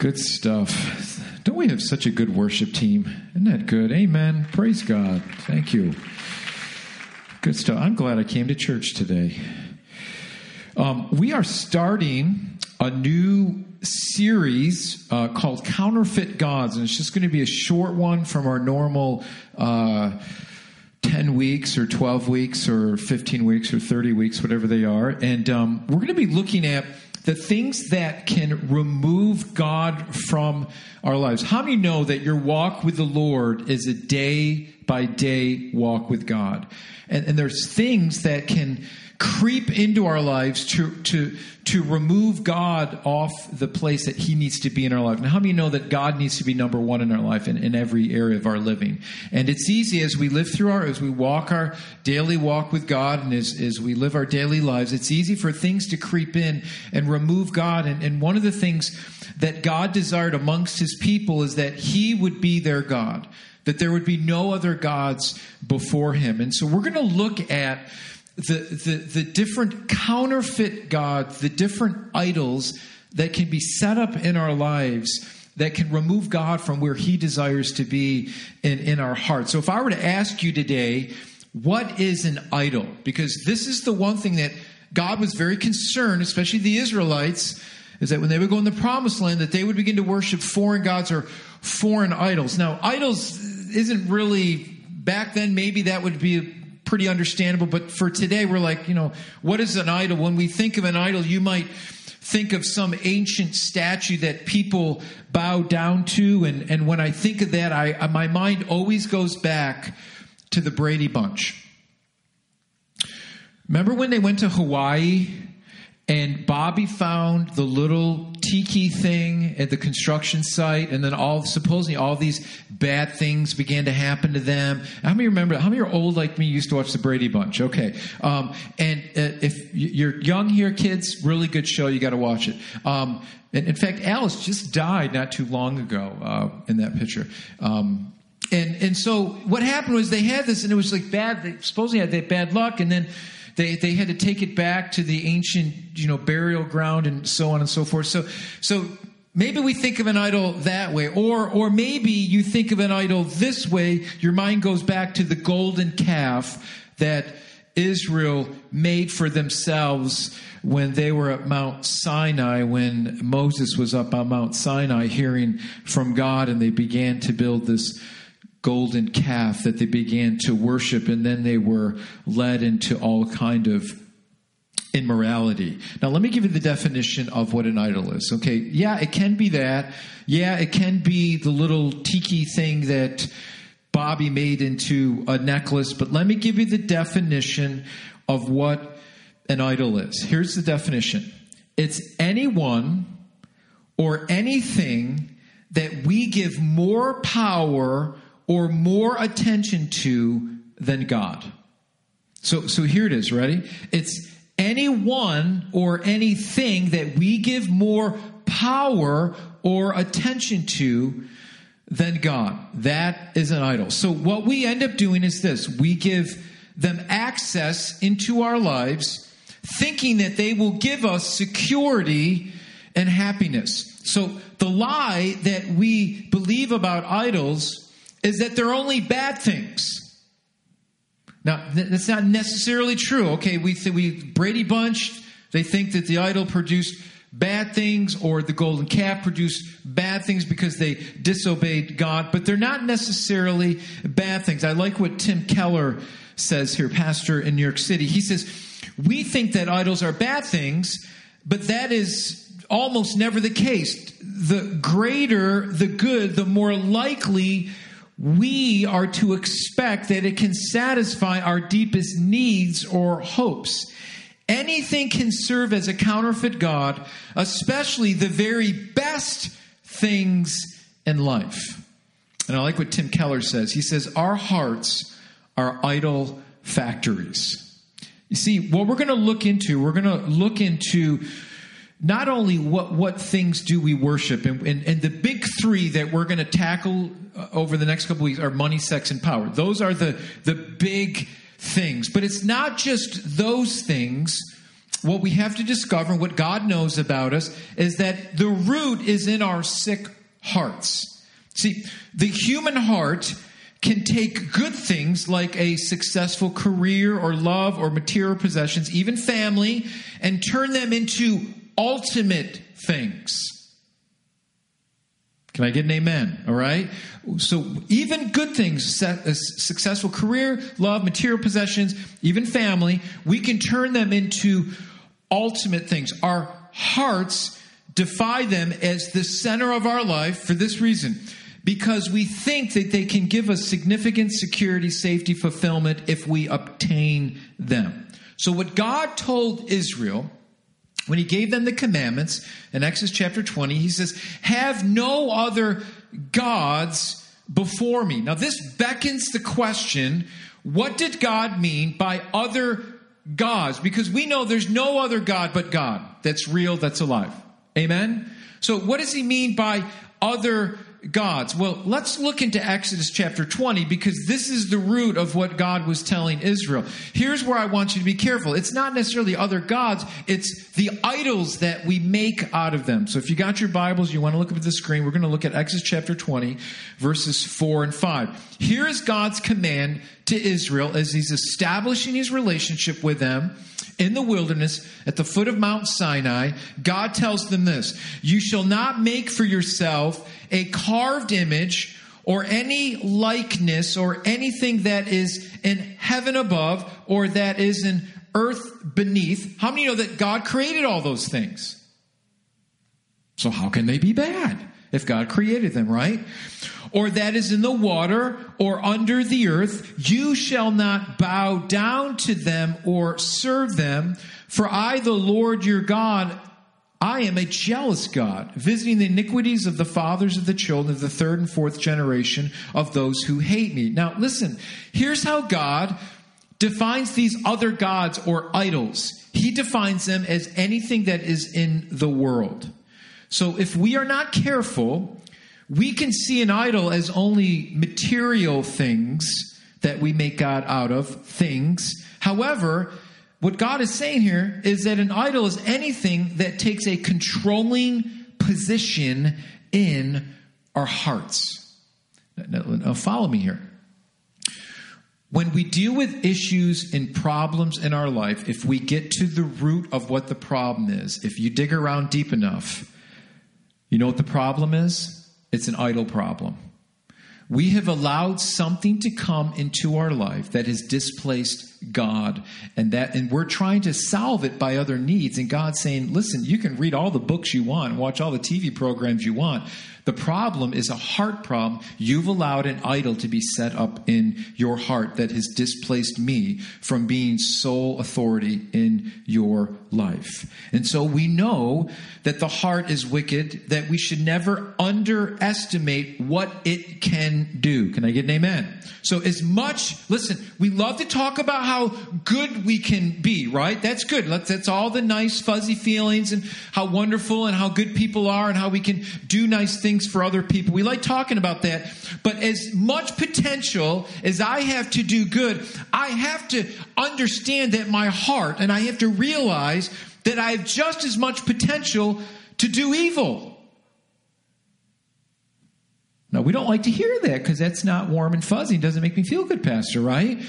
Good stuff. Don't we have such a good worship team? Isn't that good? Amen. Praise God. Thank you. Good stuff. I'm glad I came to church today. Um, we are starting a new series uh, called Counterfeit Gods, and it's just going to be a short one from our normal. Uh, 10 weeks or 12 weeks or 15 weeks or 30 weeks, whatever they are. And um, we're going to be looking at the things that can remove God from our lives. How many know that your walk with the Lord is a day by day walk with God? And, and there's things that can creep into our lives to, to, to remove God off the place that He needs to be in our life. Now, how many know that God needs to be number one in our life in, in every area of our living? And it's easy as we live through our, as we walk our daily walk with God and as, as we live our daily lives, it's easy for things to creep in and remove God. And, and one of the things that God desired amongst His people is that He would be their God, that there would be no other gods before Him. And so we're going to look at the, the, the different counterfeit gods, the different idols that can be set up in our lives that can remove God from where He desires to be in, in our hearts. So, if I were to ask you today, what is an idol? Because this is the one thing that God was very concerned, especially the Israelites, is that when they would go in the promised land, that they would begin to worship foreign gods or foreign idols. Now, idols isn't really, back then, maybe that would be pretty understandable. But for today, we're like, you know, what is an idol? When we think of an idol, you might think of some ancient statue that people bow down to. And, and when I think of that, I, uh, my mind always goes back to the Brady Bunch. Remember when they went to Hawaii and Bobby found the little tiki thing at the construction site, and then all supposedly all these bad things began to happen to them. How many remember? How many are old like me? Used to watch the Brady Bunch? Okay, um, and uh, if you're young here, kids, really good show. You got to watch it. Um, and in fact, Alice just died not too long ago uh, in that picture. Um, and and so what happened was they had this, and it was like bad. They supposedly had that bad luck, and then they, they had to take it back to the ancient, you know, burial ground and so on and so forth. So, so maybe we think of an idol that way, or, or maybe you think of an idol this way. Your mind goes back to the golden calf that Israel made for themselves when they were at Mount Sinai, when Moses was up on Mount Sinai hearing from God, and they began to build this golden calf that they began to worship and then they were led into all kind of immorality. Now let me give you the definition of what an idol is. Okay, yeah, it can be that. Yeah, it can be the little tiki thing that Bobby made into a necklace, but let me give you the definition of what an idol is. Here's the definition. It's anyone or anything that we give more power or more attention to than God. So, so here it is, ready? It's anyone or anything that we give more power or attention to than God. That is an idol. So what we end up doing is this. We give them access into our lives thinking that they will give us security and happiness. So the lie that we believe about idols is that they're only bad things. Now, that's not necessarily true. Okay, we, th- we Brady Bunch, they think that the idol produced bad things or the golden calf produced bad things because they disobeyed God, but they're not necessarily bad things. I like what Tim Keller says here, pastor in New York City. He says, We think that idols are bad things, but that is almost never the case. The greater the good, the more likely we are to expect that it can satisfy our deepest needs or hopes. Anything can serve as a counterfeit God, especially the very best things in life. And I like what Tim Keller says. He says, Our hearts are idol factories. You see, what we're going to look into, we're going to look into not only what, what things do we worship, and, and, and the big three that we're going to tackle uh, over the next couple weeks are money, sex, and power. Those are the, the big things. But it's not just those things what we have to discover, what God knows about us, is that the root is in our sick hearts. See, the human heart can take good things like a successful career or love or material possessions, even family, and turn them into ultimate things. Can I get an amen? All right. So even good things, a uh, successful career, love, material possessions, even family, we can turn them into ultimate things. Our hearts defy them as the center of our life for this reason because we think that they can give us significant security, safety, fulfillment if we obtain them. So, what God told Israel when he gave them the commandments in Exodus chapter 20, he says, Have no other gods before me. Now, this beckons the question what did God mean by other gods? Because we know there's no other God but God that's real, that's alive. Amen? So, what does he mean by other gods. Well, let's look into Exodus chapter 20 because this is the root of what God was telling Israel. Here's where I want you to be careful. It's not necessarily other gods, it's the idols that we make out of them. So if you got your Bibles, you want to look up at the screen, we're going to look at Exodus chapter 20, verses 4 and 5. Here is God's command to Israel as he's establishing his relationship with them in the wilderness at the foot of Mount Sinai, God tells them this You shall not make for yourself a carved image or any likeness or anything that is in heaven above or that is in earth beneath. How many know that God created all those things? So, how can they be bad if God created them, right? Or that is in the water or under the earth, you shall not bow down to them or serve them, for I, the Lord your God, I am a jealous God, visiting the iniquities of the fathers of the children of the third and fourth generation of those who hate me. Now, listen, here's how God defines these other gods or idols. He defines them as anything that is in the world. So if we are not careful, we can see an idol as only material things that we make God out of, things. However, what God is saying here is that an idol is anything that takes a controlling position in our hearts. Now, now follow me here. When we deal with issues and problems in our life, if we get to the root of what the problem is, if you dig around deep enough, you know what the problem is? It's an idol problem. We have allowed something to come into our life that has displaced God and that and we're trying to solve it by other needs and God's saying, "Listen, you can read all the books you want, watch all the TV programs you want, the problem is a heart problem. You've allowed an idol to be set up in your heart that has displaced me from being sole authority in your life. And so we know that the heart is wicked, that we should never underestimate what it can do. Can I get an amen? So, as much, listen, we love to talk about how good we can be, right? That's good. That's all the nice, fuzzy feelings and how wonderful and how good people are and how we can do nice things for other people. We like talking about that. But as much potential as I have to do good, I have to understand that my heart, and I have to realize that I have just as much potential to do evil. Now, we don't like to hear that because that's not warm and fuzzy and doesn't make me feel good, Pastor, right?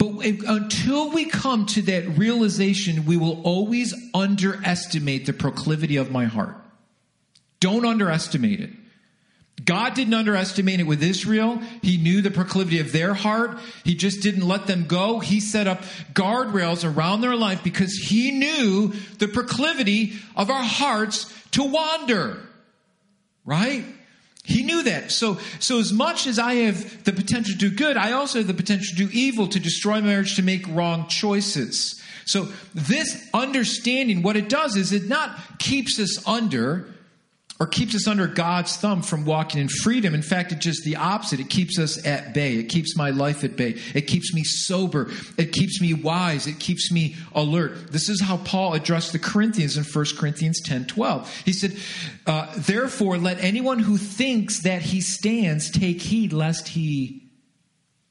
But if, until we come to that realization, we will always underestimate the proclivity of my heart. Don't underestimate it. God didn't underestimate it with Israel. He knew the proclivity of their heart. He just didn't let them go. He set up guardrails around their life because he knew the proclivity of our hearts to wander. Right? He knew that. So, so as much as I have the potential to do good, I also have the potential to do evil, to destroy marriage, to make wrong choices. So this understanding, what it does is it not keeps us under, or keeps us under God's thumb from walking in freedom. In fact, it's just the opposite. It keeps us at bay. It keeps my life at bay. It keeps me sober. It keeps me wise. It keeps me alert. This is how Paul addressed the Corinthians in 1 Corinthians 10 12. He said, uh, Therefore, let anyone who thinks that he stands take heed lest he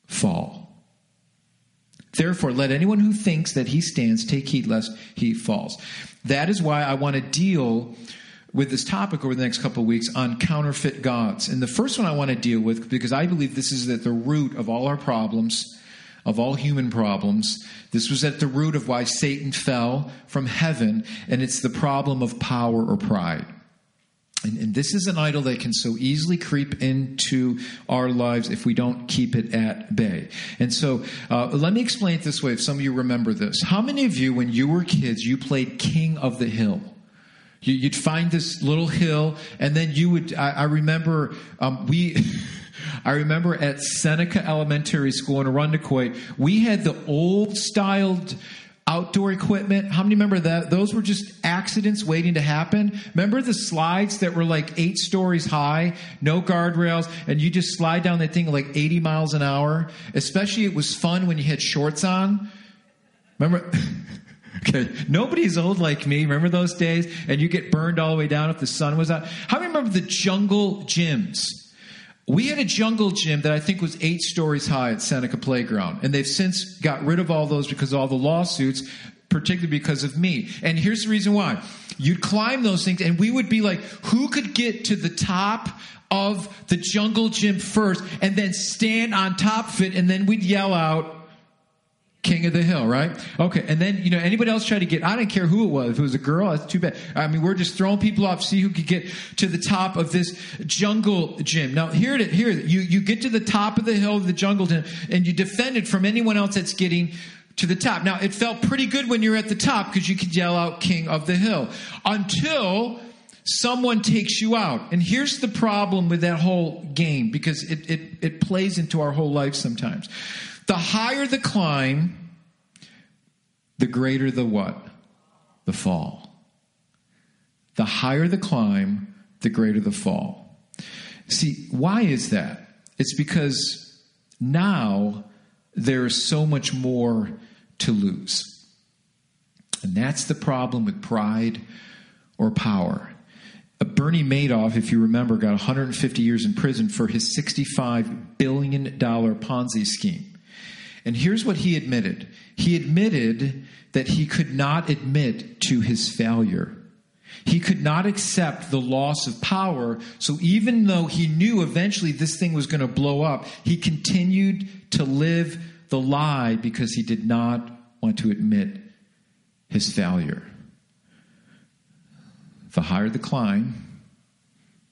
fall. Therefore, let anyone who thinks that he stands take heed lest he falls. That is why I want to deal with this topic over the next couple of weeks on counterfeit gods. And the first one I want to deal with, because I believe this is at the root of all our problems, of all human problems. This was at the root of why Satan fell from heaven, and it's the problem of power or pride. And, and, this is an idol that can so easily creep into our lives if we don't keep it at bay. And so, uh, let me explain it this way if some of you remember this. How many of you, when you were kids, you played King of the Hill? You, would find this little hill, and then you would. I, I remember um, we. I remember at Seneca Elementary School in Irondequoit, we had the old styled outdoor equipment. How many remember that? Those were just accidents waiting to happen. Remember the slides that were like eight stories high, no guardrails, and you just slide down that thing like 80 miles an hour? Especially it was fun when you had shorts on. Remember? okay. Nobody's old like me. Remember those days? And you get burned all the way down if the sun was out. How remember the jungle gyms? We had a jungle gym that I think was eight stories high at Seneca Playground, and they've since got rid of all those because of all the lawsuits, particularly because of me. And here's the reason why. You'd climb those things, and we would be like, who could get to the top of the jungle gym first, and then stand on top of it, and then we'd yell out, King of the hill, right? Okay, and then you know anybody else try to get? I don't care who it was. If it was a girl, that's too bad. I mean, we're just throwing people off, see who could get to the top of this jungle gym. Now, here it, here you you get to the top of the hill of the jungle gym, and you defend it from anyone else that's getting to the top. Now, it felt pretty good when you're at the top because you could yell out "King of the hill" until someone takes you out. And here's the problem with that whole game because it it, it plays into our whole life sometimes the higher the climb, the greater the what? The fall. The higher the climb, the greater the fall. See, why is that? It's because now there is so much more to lose. And that's the problem with pride or power. Uh, Bernie Madoff, if you remember, got 150 years in prison for his $65 billion Ponzi scheme. And here's what he admitted he admitted that he could not admit to his failure. He could not accept the loss of power. So even though he knew eventually this thing was going to blow up, he continued to live the lie because he did not want to admit his failure. The higher the climb,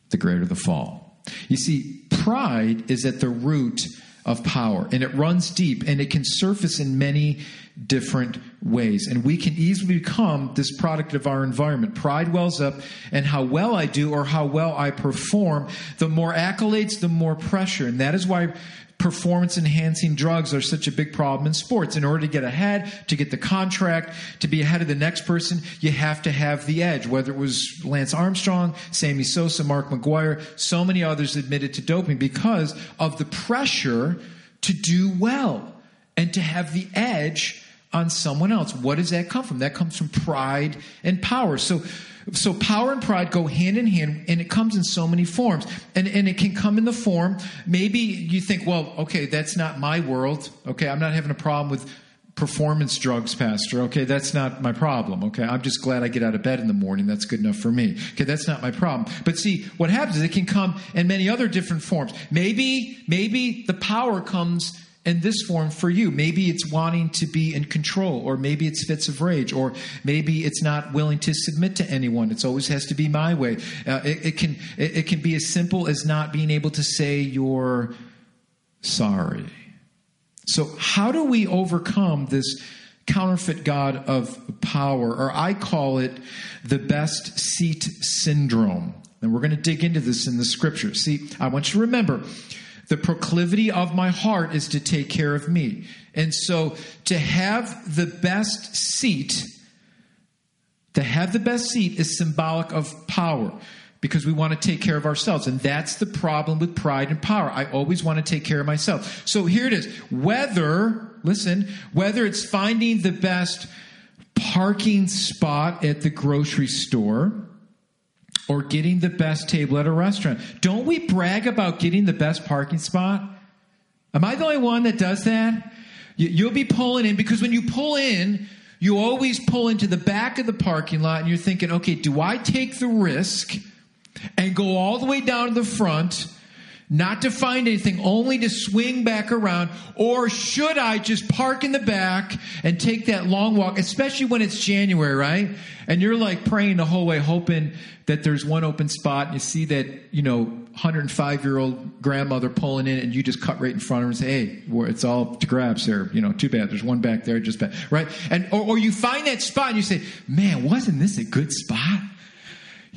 the greater the fall. You see, pride is at the root of power. And it runs deep and it can surface in many different ways. And we can easily become this product of our environment. Pride wells up, and how well I do or how well I perform, the more accolades, the more pressure. And that is why performance enhancing drugs are such a big problem in sports. In order to get ahead, to get the contract, to be ahead of the next person, you have to have the edge. Whether it was Lance Armstrong, Sammy Sosa, Mark McGwire, so many others admitted to doping because of the pressure to do well and to have the edge on someone else. What does that come from? That comes from pride and power. So so power and pride go hand in hand, and it comes in so many forms. And, and it can come in the form, maybe you think, well, okay, that's not my world. Okay, I'm not having a problem with performance drugs, Pastor. Okay, that's not my problem. Okay, I'm just glad I get out of bed in the morning. That's good enough for me. Okay, that's not my problem. But see, what happens is it can come in many other different forms. Maybe, maybe the power comes in this form for you. Maybe it's wanting to be in control, or maybe it's fits of rage, or maybe it's not willing to submit to anyone. It always has to be my way. Uh, it, it, can it, it can be as simple as not being able to say you're sorry. So how do we overcome this? counterfeit God of power, or I call it the best seat syndrome. And we're going to dig into this in the scripture. See, I want you to remember the proclivity of my heart is to take care of me. And so to have the best seat, to have the best seat is symbolic of power because we want to take care of ourselves. And that's the problem with pride and power. I always want to take care of myself. So here it is. Whether, listen, whether it's finding the best parking spot at the grocery store, or getting the best table at a restaurant. Don't we brag about getting the best parking spot? Am I the only one that does that? You- You'll be pulling in because when you pull in, you always pull into the back of the parking lot and you're thinking, okay, do I take the risk and go all the way down to the front, not to find anything, only to swing back around? Or should I just park in the back and take that long walk, especially when it's January, right? And you're like praying the whole way, hoping that there's one open spot and you see that, you know, 105 year old grandmother pulling in and you just cut right in front of her and say, hey, it's all to grabs there. You know, too bad. There's one back there, just bad. Right? And, or, or you find that spot and you say, man, wasn't this a good spot?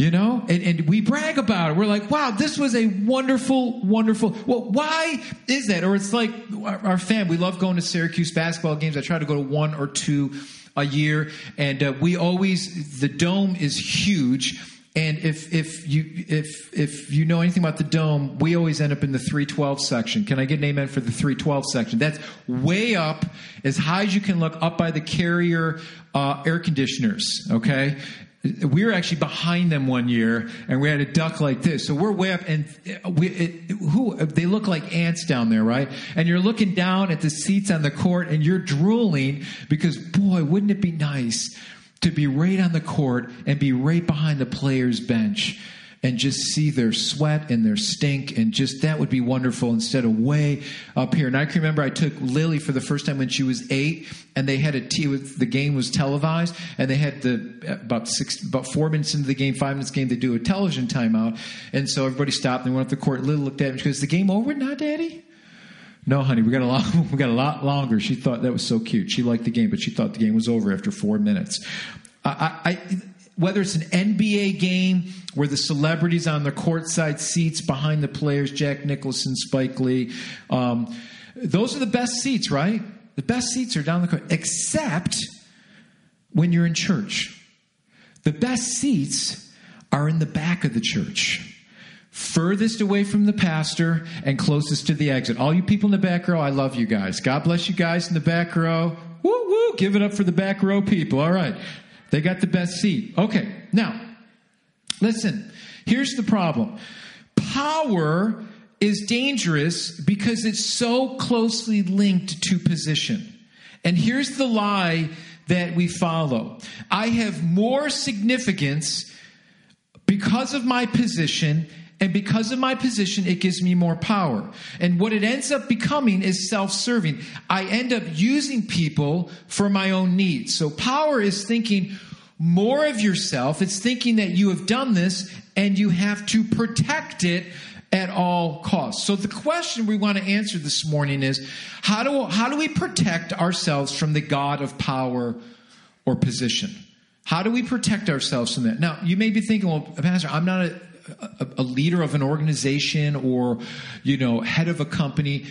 You know, and, and we brag about it. We're like, wow, this was a wonderful, wonderful. Well, why is that? Or it's like our, our fam, we love going to Syracuse basketball games. I try to go to one or two a year, and uh, we always the dome is huge. And if if you if if you know anything about the dome, we always end up in the 312 section. Can I get an amen for the 312 section? That's way up, as high as you can look, up by the carrier uh, air conditioners. Okay, we were actually behind them one year and we had a duck like this. So we're way up and we it, who they look like ants down there right? And you're looking down at the seats on the court and you're drooling because boy wouldn't it be nice to be right on the court and be right behind the players bench and just see their sweat and their stink and just that would be wonderful instead of way up here. And I can remember I took Lily for the first time when she was eight, and they had a tea with the game was televised, and they had the about six about four minutes into the game, five minutes game, they do a television timeout, and so everybody stopped and went up the court. Lily looked at me, she goes, "The game over now, Daddy?" No, honey, we got a lot. We got a lot longer. She thought that was so cute. She liked the game, but she thought the game was over after four minutes. I, I, whether it's an NBA game where the celebrities on the courtside seats behind the players, Jack Nicholson, Spike Lee, um, those are the best seats, right? The best seats are down the court, except when you're in church. The best seats are in the back of the church. Furthest away from the pastor and closest to the exit. All you people in the back row, I love you guys. God bless you guys in the back row. Woo woo! Give it up for the back row people. All right. They got the best seat. Okay, now, listen, here's the problem power is dangerous because it's so closely linked to position. And here's the lie that we follow I have more significance because of my position. And because of my position, it gives me more power. And what it ends up becoming is self serving. I end up using people for my own needs. So power is thinking more of yourself. It's thinking that you have done this and you have to protect it at all costs. So the question we want to answer this morning is how do, how do we protect ourselves from the God of power or position? How do we protect ourselves from that? Now, you may be thinking, well, Pastor, I'm not a, a, a leader of an organization or, you know, head of a company.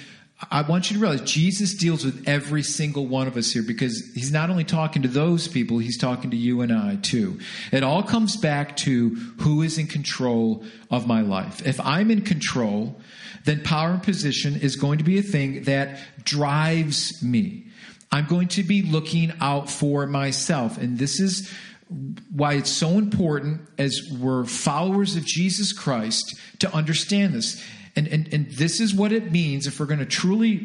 I want you to realize Jesus deals with every single one of us here because he's not only talking to those people, he's talking to you and I too. It all comes back to who is in control of my life. If I'm in control, then power and position is going to be a thing that drives me. I'm going to be looking out for myself. And this is why it's so important as we're followers of Jesus Christ to understand this. And, and, and this is what it means if we're going to truly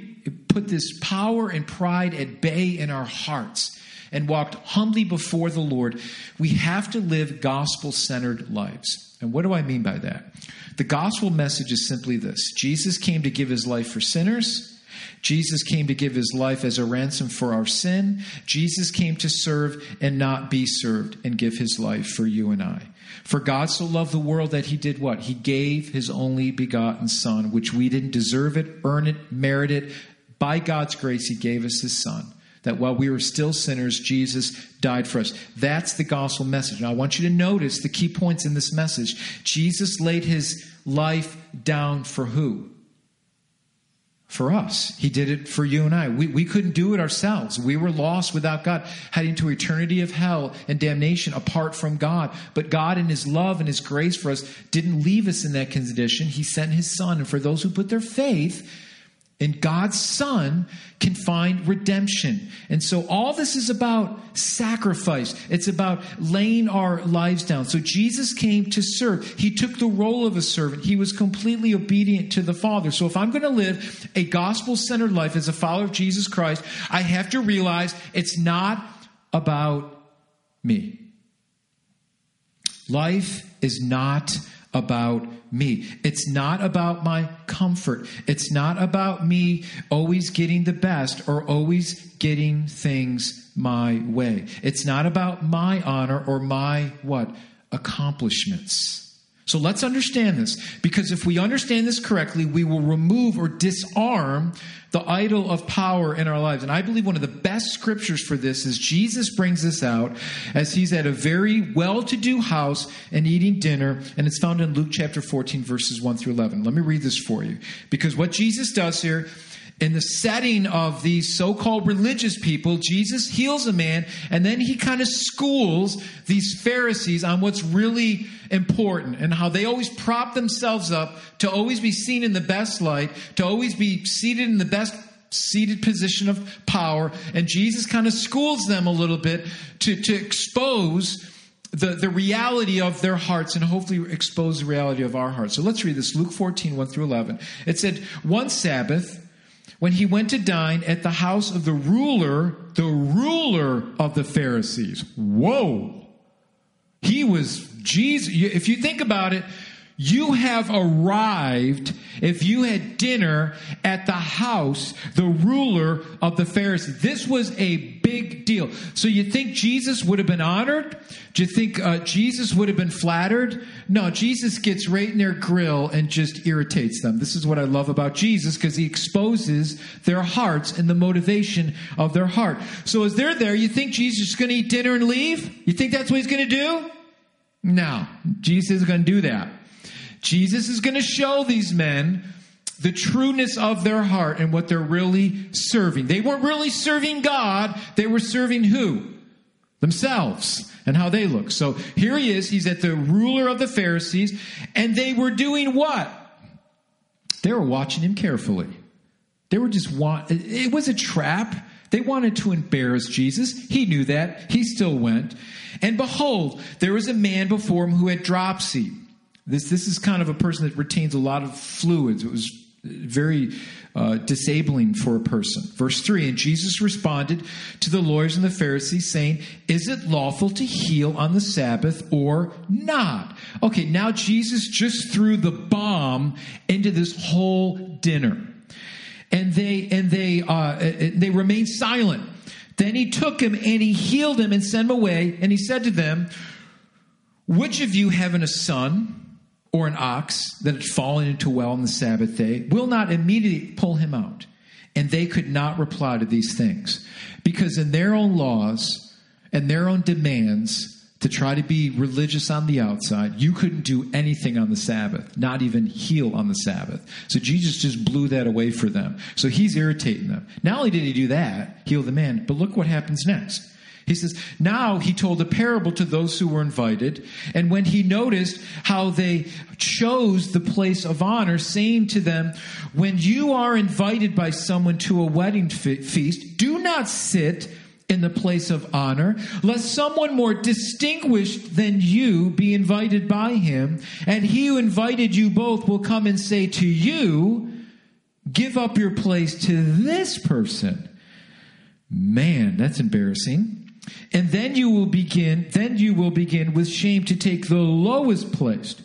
put this power and pride at bay in our hearts and walk humbly before the Lord, we have to live gospel centered lives. And what do I mean by that? The gospel message is simply this Jesus came to give his life for sinners. Jesus came to give his life as a ransom for our sin. Jesus came to serve and not be served and give his life for you and I. For God so loved the world that he did what? He gave his only begotten Son, which we didn't deserve it, earn it, merit it. By God's grace, he gave us his Son. That while we were still sinners, Jesus died for us. That's the gospel message. Now, I want you to notice the key points in this message. Jesus laid his life down for who? For us. He did it for you and I. We, we couldn't do it ourselves. We were lost without God, heading to eternity of hell and damnation apart from God. But God, in His love and His grace for us, didn't leave us in that condition. He sent His Son. And for those who put their faith in God's Son can find redemption. And so all this is about sacrifice. It's about laying our lives down. So Jesus came to serve. He took the role of a servant. He was completely obedient to the Father. So if I'm going to live a gospel centered life as a follower of Jesus Christ, I have to realize it's not about me. Life is not about me. It's not about my comfort. It's not about me always getting the best or always getting things my way. It's not about my honor or my what? Accomplishments. So let's understand this because if we understand this correctly, we will remove or disarm the idol of power in our lives. And I believe one of the best scriptures for this is Jesus brings this out as he's at a very well to do house and eating dinner. And it's found in Luke chapter 14, verses 1 through 11. Let me read this for you because what Jesus does here in the setting of these so called religious people, Jesus heals a man and then he kind of schools these Pharisees on what's really important and how they always prop themselves up to always be seen in the best light, to always be seated in the best seated position of power. And Jesus kind of schools them a little bit to, to expose the, the reality of their hearts and hopefully expose the reality of our hearts. So let's read this Luke 14, 1 through 11. It said, One Sabbath, when he went to dine at the house of the ruler, the ruler of the Pharisees. Whoa! He was Jesus. If you think about it, you have arrived if you had dinner at the house, the ruler of the Pharisees. This was a big deal. So you think Jesus would have been honored? Do you think uh, Jesus would have been flattered? No, Jesus gets right in their grill and just irritates them. This is what I love about Jesus because he exposes their hearts and the motivation of their heart. So as they're there, you think Jesus is going to eat dinner and leave? You think that's what he's going to do? No, Jesus isn't going to do that. Jesus is going to show these men the trueness of their heart and what they're really serving. They weren't really serving God, they were serving who? Themselves and how they look. So here he is, he's at the ruler of the Pharisees, and they were doing what? They were watching him carefully. They were just want it was a trap. They wanted to embarrass Jesus. He knew that. He still went. And behold, there was a man before him who had dropsy. This, this is kind of a person that retains a lot of fluids. It was very uh, disabling for a person. Verse 3 And Jesus responded to the lawyers and the Pharisees, saying, Is it lawful to heal on the Sabbath or not? Okay, now Jesus just threw the bomb into this whole dinner. And they and they uh, they remained silent. Then he took him and he healed him and sent him away. And he said to them, Which of you having a son? Or an ox that had fallen into a well on the Sabbath day will not immediately pull him out. And they could not reply to these things because, in their own laws and their own demands to try to be religious on the outside, you couldn't do anything on the Sabbath, not even heal on the Sabbath. So Jesus just blew that away for them. So he's irritating them. Not only did he do that, heal the man, but look what happens next. He says, Now he told a parable to those who were invited. And when he noticed how they chose the place of honor, saying to them, When you are invited by someone to a wedding feast, do not sit in the place of honor, lest someone more distinguished than you be invited by him. And he who invited you both will come and say to you, Give up your place to this person. Man, that's embarrassing. And then you will begin, then you will begin with shame to take the lowest place.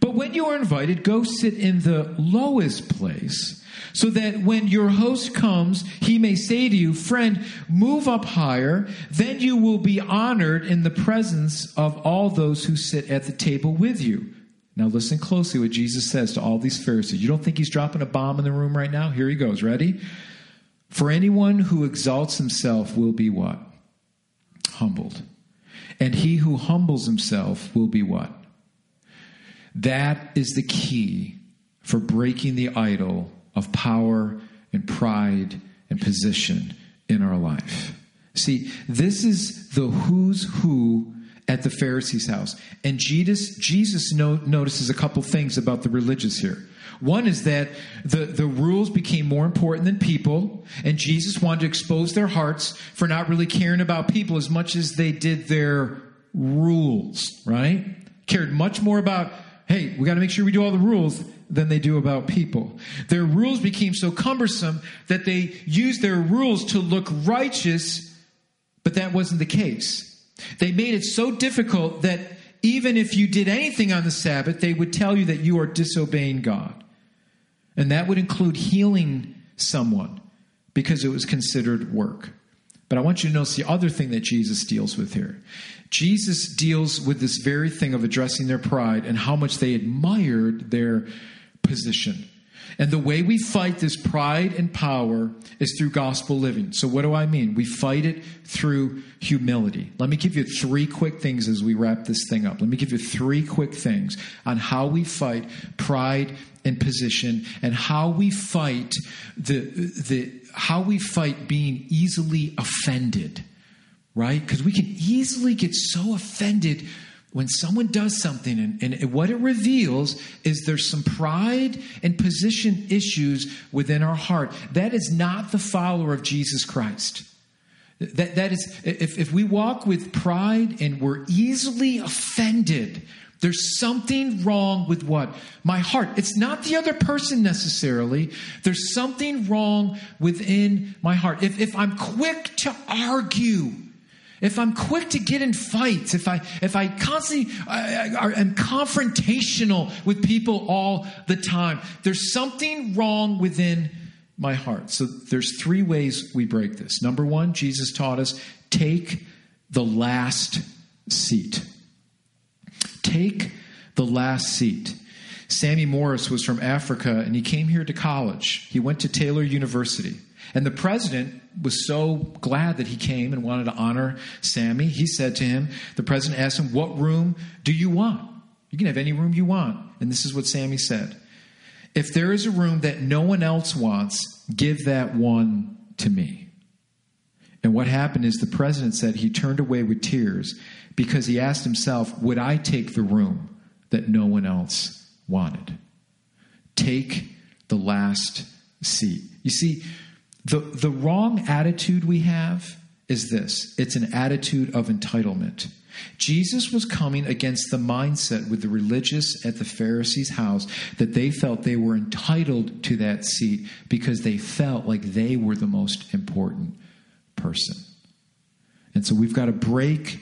But when you are invited, go sit in the lowest place so that when your host comes, he may say to you, friend, move up higher. Then you will be honored in the presence of all those who sit at the table with you. Now listen closely what Jesus says to all these Pharisees. You don't think he's dropping a bomb in the room right now? Here he goes. Ready? For anyone who exalts himself will be what? Humbled. And he who humbles himself will be what? That is the key for breaking the idol of power and pride and position in our life. See, this is the who's who at the Pharisee's house. And Jesus, Jesus no, notices a couple things about the religious here. One is that the, the rules became more important than people, and Jesus wanted to expose their hearts for not really caring about people as much as they did their rules, right? Cared much more about, hey, we got to make sure we do all the rules than they do about people. Their rules became so cumbersome that they used their rules to look righteous, but that wasn't the case. They made it so difficult that even if you did anything on the Sabbath, they would tell you that you are disobeying God. And that would include healing someone because it was considered work. But I want you to notice the other thing that Jesus deals with here. Jesus deals with this very thing of addressing their pride and how much they admired their position. And the way we fight this pride and power is through gospel living. So, what do I mean? We fight it through humility. Let me give you three quick things as we wrap this thing up. Let me give you three quick things on how we fight pride and position and how we fight the, the how we fight being easily offended right because we can easily get so offended when someone does something and, and, what it reveals is there's some pride and position issues within our heart that is not the follower of jesus christ that, that is if, if we walk with pride and we're easily offended there's something wrong with what? My heart. It's not the other person necessarily. There's something wrong within my heart. If, if I'm quick to argue, if I'm quick to get in fights, if I if I constantly I, I, am confrontational with people all the time, there's something wrong within my heart. So there's three ways we break this. Number one, Jesus taught us take the last seat. Take the last seat. Sammy Morris was from Africa and he came here to college. He went to Taylor University. And the president was so glad that he came and wanted to honor Sammy. He said to him, the president asked him, What room do you want? You can have any room you want. And this is what Sammy said If there is a room that no one else wants, give that one to me. And what happened is the president said he turned away with tears because he asked himself, Would I take the room that no one else wanted? Take the last seat. You see, the, the wrong attitude we have is this it's an attitude of entitlement. Jesus was coming against the mindset with the religious at the Pharisees' house that they felt they were entitled to that seat because they felt like they were the most important person. And so we've got to break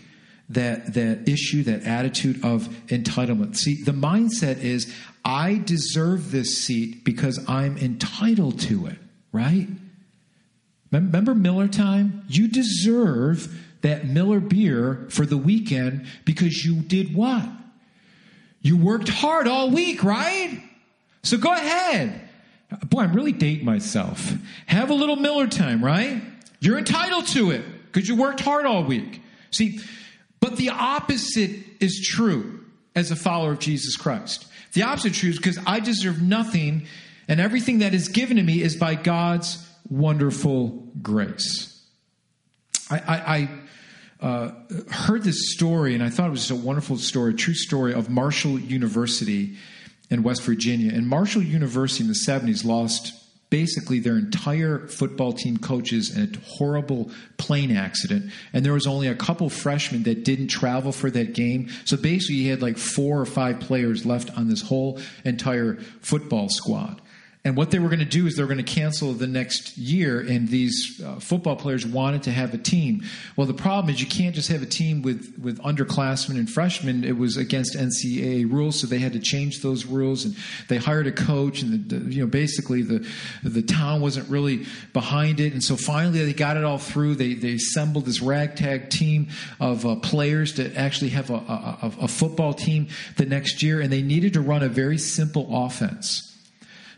that, that issue, that attitude of entitlement. See, the mindset is I deserve this seat because I'm entitled to it, right? Remember Miller time? You deserve that Miller beer for the weekend because you did what? You worked hard all week, right? So go ahead. Boy, I'm really dating myself. Have a little Miller time, right? You're entitled to it because you worked hard all week. See, but the opposite is true as a follower of Jesus Christ. The opposite is true because I deserve nothing, and everything that is given to me is by God's wonderful grace. I, I, I uh, heard this story, and I thought it was just a wonderful story, a true story of Marshall University in West Virginia. And Marshall University in the 70s lost basically their entire football team coaches in a horrible plane accident and there was only a couple freshmen that didn't travel for that game so basically he had like four or five players left on this whole entire football squad and what they were going to do is they were going to cancel the next year, and these uh, football players wanted to have a team. Well, the problem is you can't just have a team with, with underclassmen and freshmen. It was against NCAA rules, so they had to change those rules. And they hired a coach, and the, the, you know basically the the town wasn't really behind it. And so finally they got it all through. They they assembled this ragtag team of uh, players to actually have a, a, a football team the next year, and they needed to run a very simple offense.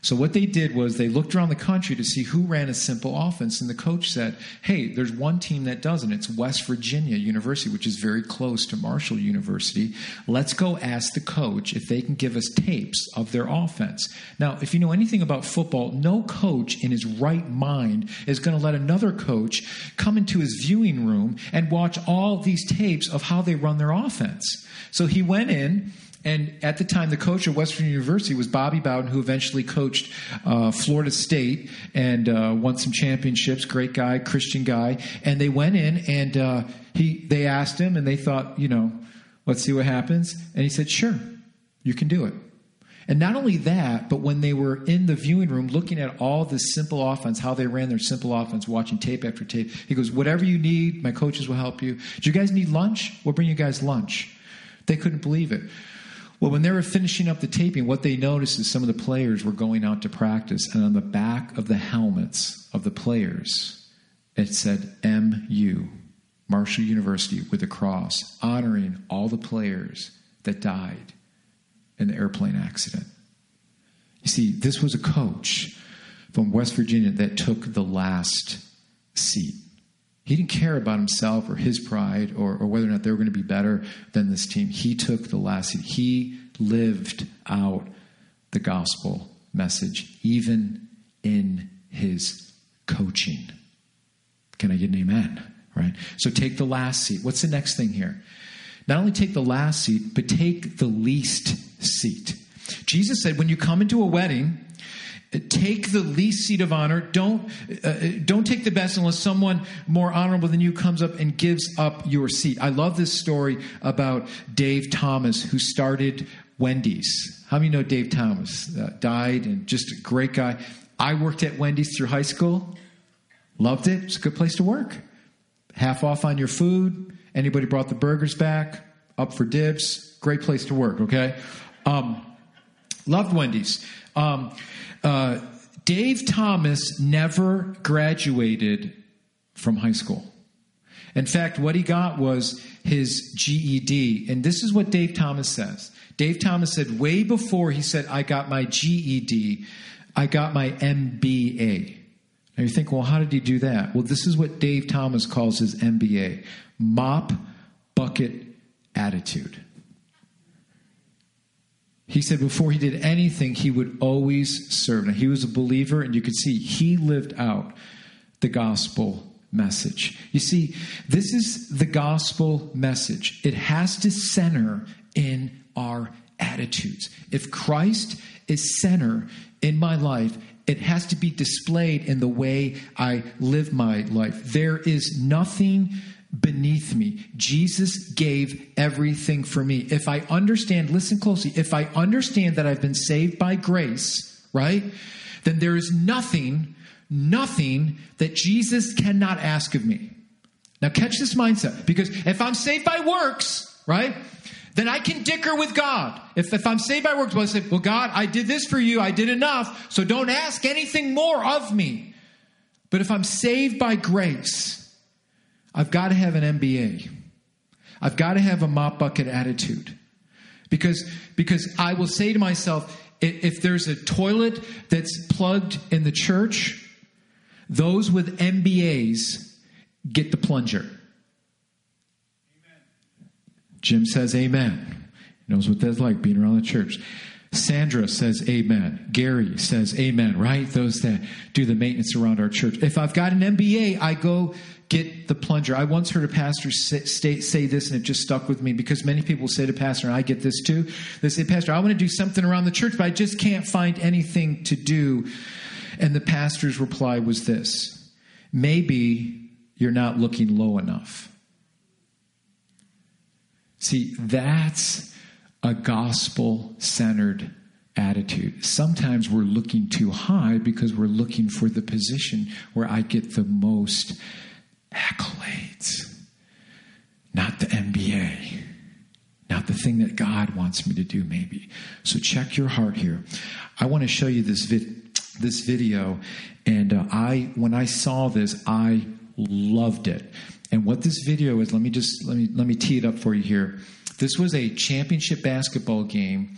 So what they did was they looked around the country to see who ran a simple offense, and the coach said, "Hey, there's one team that doesn't. It's West Virginia University, which is very close to Marshall University. Let's go ask the coach if they can give us tapes of their offense." Now, if you know anything about football, no coach in his right mind is going to let another coach come into his viewing room and watch all these tapes of how they run their offense. So he went in and at the time, the coach at Western University was Bobby Bowden, who eventually coached uh, Florida State and uh, won some championships. Great guy, Christian guy. And they went in and uh, he, they asked him, and they thought, you know, let's see what happens. And he said, sure, you can do it. And not only that, but when they were in the viewing room looking at all this simple offense, how they ran their simple offense, watching tape after tape, he goes, Whatever you need, my coaches will help you. Do you guys need lunch? We'll bring you guys lunch. They couldn't believe it. Well, when they were finishing up the taping, what they noticed is some of the players were going out to practice, and on the back of the helmets of the players, it said MU, Marshall University, with a cross, honoring all the players that died in the airplane accident. You see, this was a coach from West Virginia that took the last seat. He didn't care about himself or his pride or, or whether or not they were going to be better than this team. He took the last seat. He lived out the gospel message, even in his coaching. Can I get an amen? Right? So take the last seat. What's the next thing here? Not only take the last seat, but take the least seat. Jesus said, when you come into a wedding, take the least seat of honor. Don't uh, don't take the best unless someone more honorable than you comes up and gives up your seat. I love this story about dave thomas who started wendy's. How many know dave thomas uh, died and just a great guy? I worked at wendy's through high school. Loved it. It's a good place to work. Half off on your food. Anybody brought the burgers back? Up for dibs great place to work okay? Um, loved wendy's um, uh, Dave Thomas never graduated from high school. In fact, what he got was his GED. And this is what Dave Thomas says. Dave Thomas said, way before he said, I got my GED, I got my MBA. Now you think, well, how did he do that? Well, this is what Dave Thomas calls his MBA mop bucket attitude. He said before he did anything, he would always serve. Now, he was a believer, and you could see he lived out the gospel message. You see, this is the gospel message. It has to center in our attitudes. If Christ is center in my life, it has to be displayed in the way I live my life. There is nothing beneath me. Jesus gave everything for me. If I understand, listen closely, if I understand that I've been saved by grace, right, then there is nothing, nothing that Jesus cannot ask of me. Now, catch this mindset because if I'm saved by works, right, then I can dicker with God. If, if I'm saved by works, well, I say, well, God, I did this for you, I did enough, so don't ask anything more of me. But if I'm saved by grace, I've got to have an MBA. I've got to have a mop bucket attitude. Because, because I will say to myself, if there's a toilet that's plugged in the church, those with MBAs get the plunger. Amen. Jim says amen. He knows what that's like being around the church. Sandra says amen. Gary says amen, right? Those that do the maintenance around our church. If I've got an MBA, I go get the plunger. I once heard a pastor say, say, this, and it just stuck with me because many people say to pastor, and I get this too. They say, Pastor, I want to do something around the church, but I just can't find anything to do. And the pastor's reply was this Maybe you're not looking low enough. See, that's a gospel centered attitude. Sometimes we're looking too high because we're looking for the position where I get the most accolades, not the MBA, not the thing that God wants me to do, maybe. So check your heart here. I want to show you this vid- this video, and uh, I when I saw this, I loved it. And what this video is, let me just let me let me tee it up for you here. This was a championship basketball game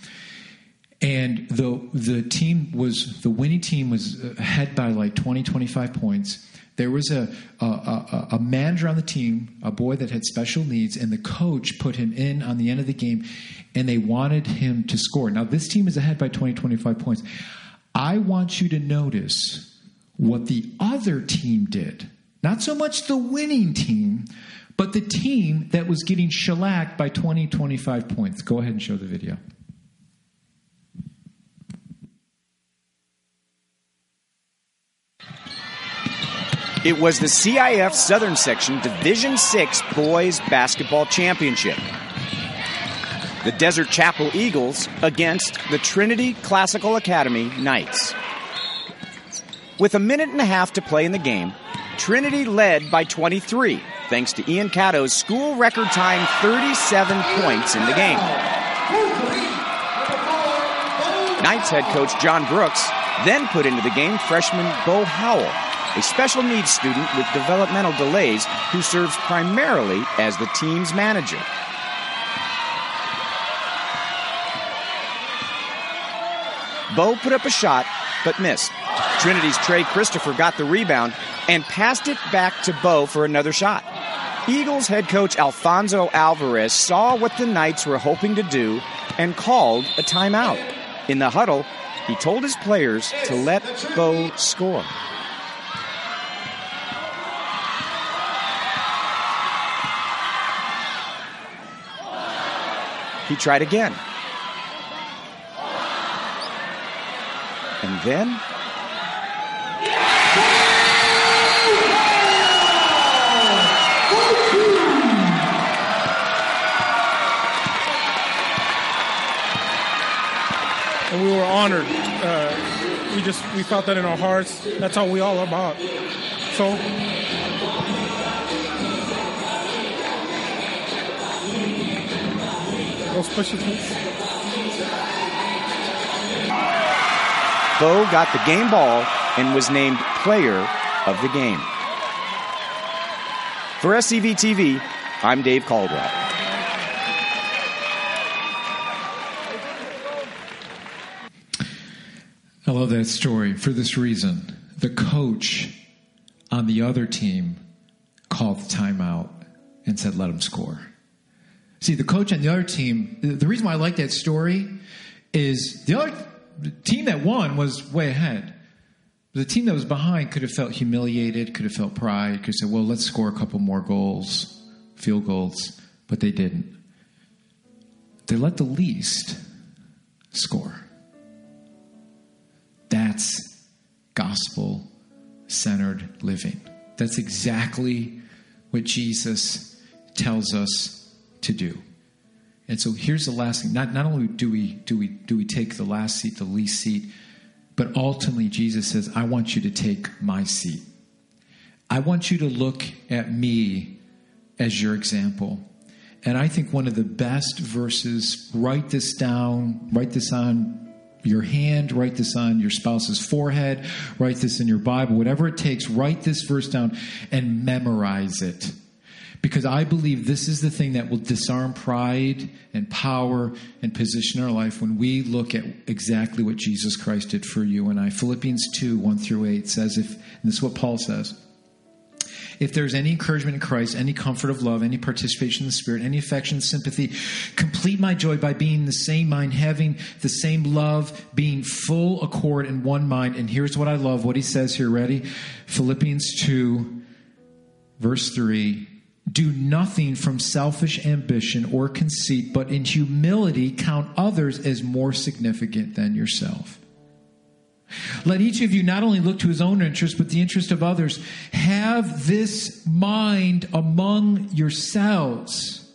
and the the team was the winning team was ahead by like 20 25 points there was a, a, a, a, manager on the team, a boy that had special needs, and the coach put him in on the end of the game, and they wanted him to score. Now, this team is ahead by 20, 25 points. I want you to notice what the other team did. Not so much the winning team, but the team that was getting shellacked by 20, 25 points. Go ahead and show the video. It was the CIF Southern Section Division 6 Boys Basketball Championship. The Desert Chapel Eagles against the Trinity Classical Academy Knights. With a minute and a half to play in the game, Trinity led by 23, thanks to Ian Cato's school record time 37 points in the game. Knights head coach John Brooks then put into the game freshman Bo Howell a special needs student with developmental delays who serves primarily as the team's manager. Bo put up a shot, but missed. Trinity's Trey Christopher got the rebound and passed it back to Bo for another shot. Eagles head coach Alfonso Alvarez saw what the Knights were hoping to do and called a timeout. In the huddle, he told his players to let Bo score. He tried again. And then. And we were honored. Uh, we just we felt that in our hearts. That's all we all about. So Those pushes, please. Bo got the game ball and was named player of the game. For SCV TV, I'm Dave Caldwell. I love that story for this reason. The coach on the other team called the timeout and said, let him score. See, the coach on the other team, the reason why I like that story is the other team that won was way ahead. The team that was behind could have felt humiliated, could have felt pride, could have said, well, let's score a couple more goals, field goals, but they didn't. They let the least score. That's gospel centered living. That's exactly what Jesus tells us to do. And so here's the last thing. Not, not only do we, do, we, do we take the last seat, the least seat, but ultimately Jesus says, I want you to take my seat. I want you to look at me as your example. And I think one of the best verses, write this down, write this on your hand, write this on your spouse's forehead, write this in your Bible, whatever it takes, write this verse down and memorize it because I believe this is the thing that will disarm pride and power and position our life when we look at exactly what Jesus Christ did for you and I. Philippians 2 1 through 8 says, if, this is what Paul says. If there's any encouragement in Christ, any comfort of love, any participation in the Spirit, any affection, sympathy, complete my joy by being the same mind, having the same love, being full accord in one mind. And here's what I love what he says here. Ready? Philippians 2, verse 3 do nothing from selfish ambition or conceit, but in humility count others as more significant than yourself. Let each of you not only look to his own interest, but the interest of others. Have this mind among yourselves,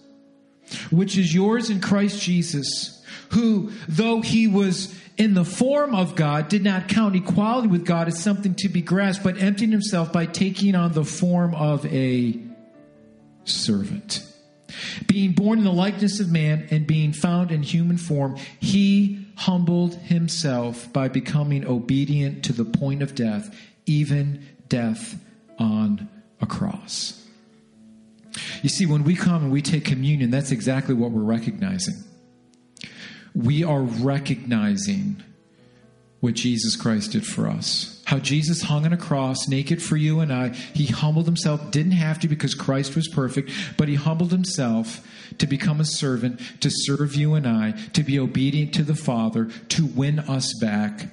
which is yours in Christ Jesus, who, though he was in the form of God, did not count equality with God as something to be grasped, but emptied himself by taking on the form of a servant. Being born in the likeness of man and being found in human form, he humbled himself by becoming obedient to the point of death, even death on a cross. You see, when we come and we take communion, that's exactly what we're recognizing. we are recognizing what Jesus Christ did for us. How Jesus hung on a cross naked for you and I. He humbled himself, didn't have to because Christ was perfect, but he humbled himself to become a servant, to serve you and I, to be obedient to the Father, to win us back,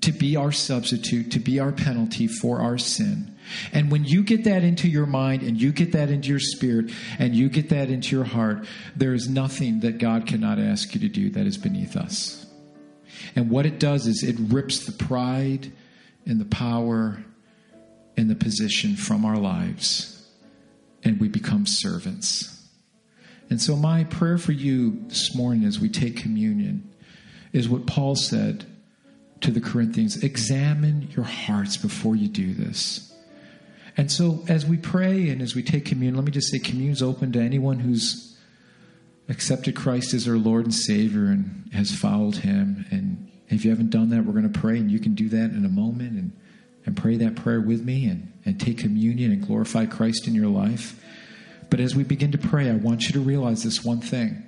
to be our substitute, to be our penalty for our sin. And when you get that into your mind and you get that into your spirit and you get that into your heart, there is nothing that God cannot ask you to do that is beneath us. And what it does is it rips the pride and the power and the position from our lives, and we become servants. And so, my prayer for you this morning as we take communion is what Paul said to the Corinthians examine your hearts before you do this. And so, as we pray and as we take communion, let me just say communion's open to anyone who's accepted Christ as their Lord and Savior and has followed Him. And if you haven't done that, we're going to pray, and you can do that in a moment and, and pray that prayer with me and, and take communion and glorify Christ in your life. But as we begin to pray, I want you to realize this one thing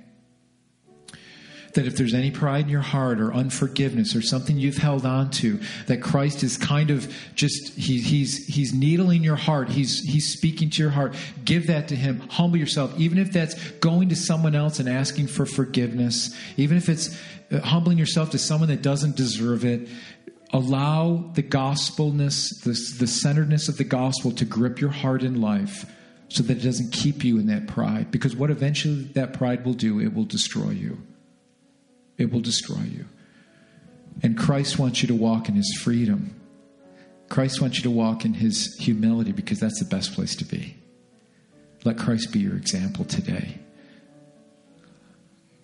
that if there's any pride in your heart or unforgiveness or something you've held on to, that Christ is kind of just he, he's he's needling your heart. He's he's speaking to your heart. Give that to him. Humble yourself, even if that's going to someone else and asking for forgiveness, even if it's uh, humbling yourself to someone that doesn't deserve it. Allow the gospelness, the, the centeredness of the gospel to grip your heart in life so that it doesn't keep you in that pride. Because what eventually that pride will do, it will destroy you it will destroy you. And Christ wants you to walk in his freedom. Christ wants you to walk in his humility because that's the best place to be. Let Christ be your example today.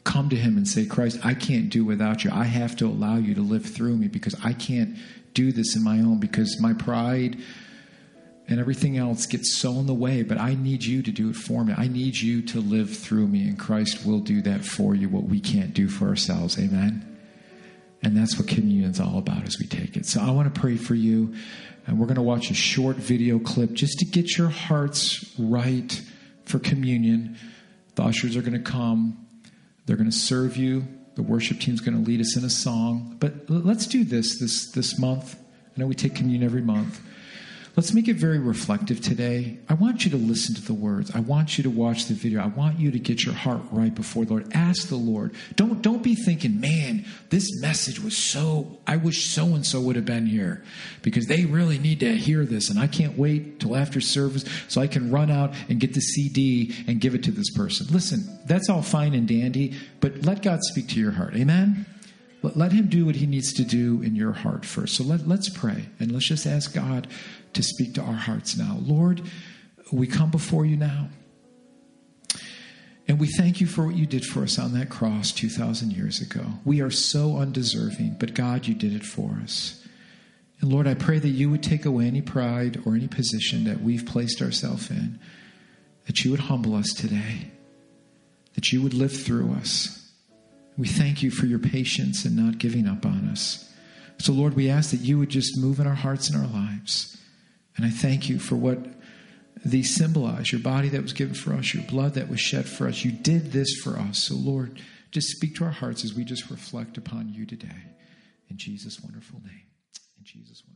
Come to him and say, Christ, I can't do without you. I have to allow you to live through me because I can't do this in my own because my pride and everything else gets so in the way, but I need you to do it for me. I need you to live through me, and Christ will do that for you, what we can't do for ourselves. Amen? And that's what communion's all about as we take it. So I want to pray for you, and we're going to watch a short video clip just to get your hearts right for communion. The ushers are going to come, they're going to serve you. The worship team's going to lead us in a song. But let's do this this this month. I know we take communion every month. Let's make it very reflective today. I want you to listen to the words. I want you to watch the video. I want you to get your heart right before the Lord. Ask the Lord. Don't don't be thinking, "Man, this message was so I wish so and so would have been here because they really need to hear this and I can't wait till after service so I can run out and get the CD and give it to this person." Listen, that's all fine and dandy, but let God speak to your heart. Amen. Let him do what he needs to do in your heart first. So let, let's pray and let's just ask God to speak to our hearts now. Lord, we come before you now. And we thank you for what you did for us on that cross 2,000 years ago. We are so undeserving, but God, you did it for us. And Lord, I pray that you would take away any pride or any position that we've placed ourselves in, that you would humble us today, that you would live through us. We thank you for your patience and not giving up on us. So, Lord, we ask that you would just move in our hearts and our lives. And I thank you for what these symbolize your body that was given for us, your blood that was shed for us. You did this for us. So, Lord, just speak to our hearts as we just reflect upon you today. In Jesus' wonderful name. In Jesus' wonderful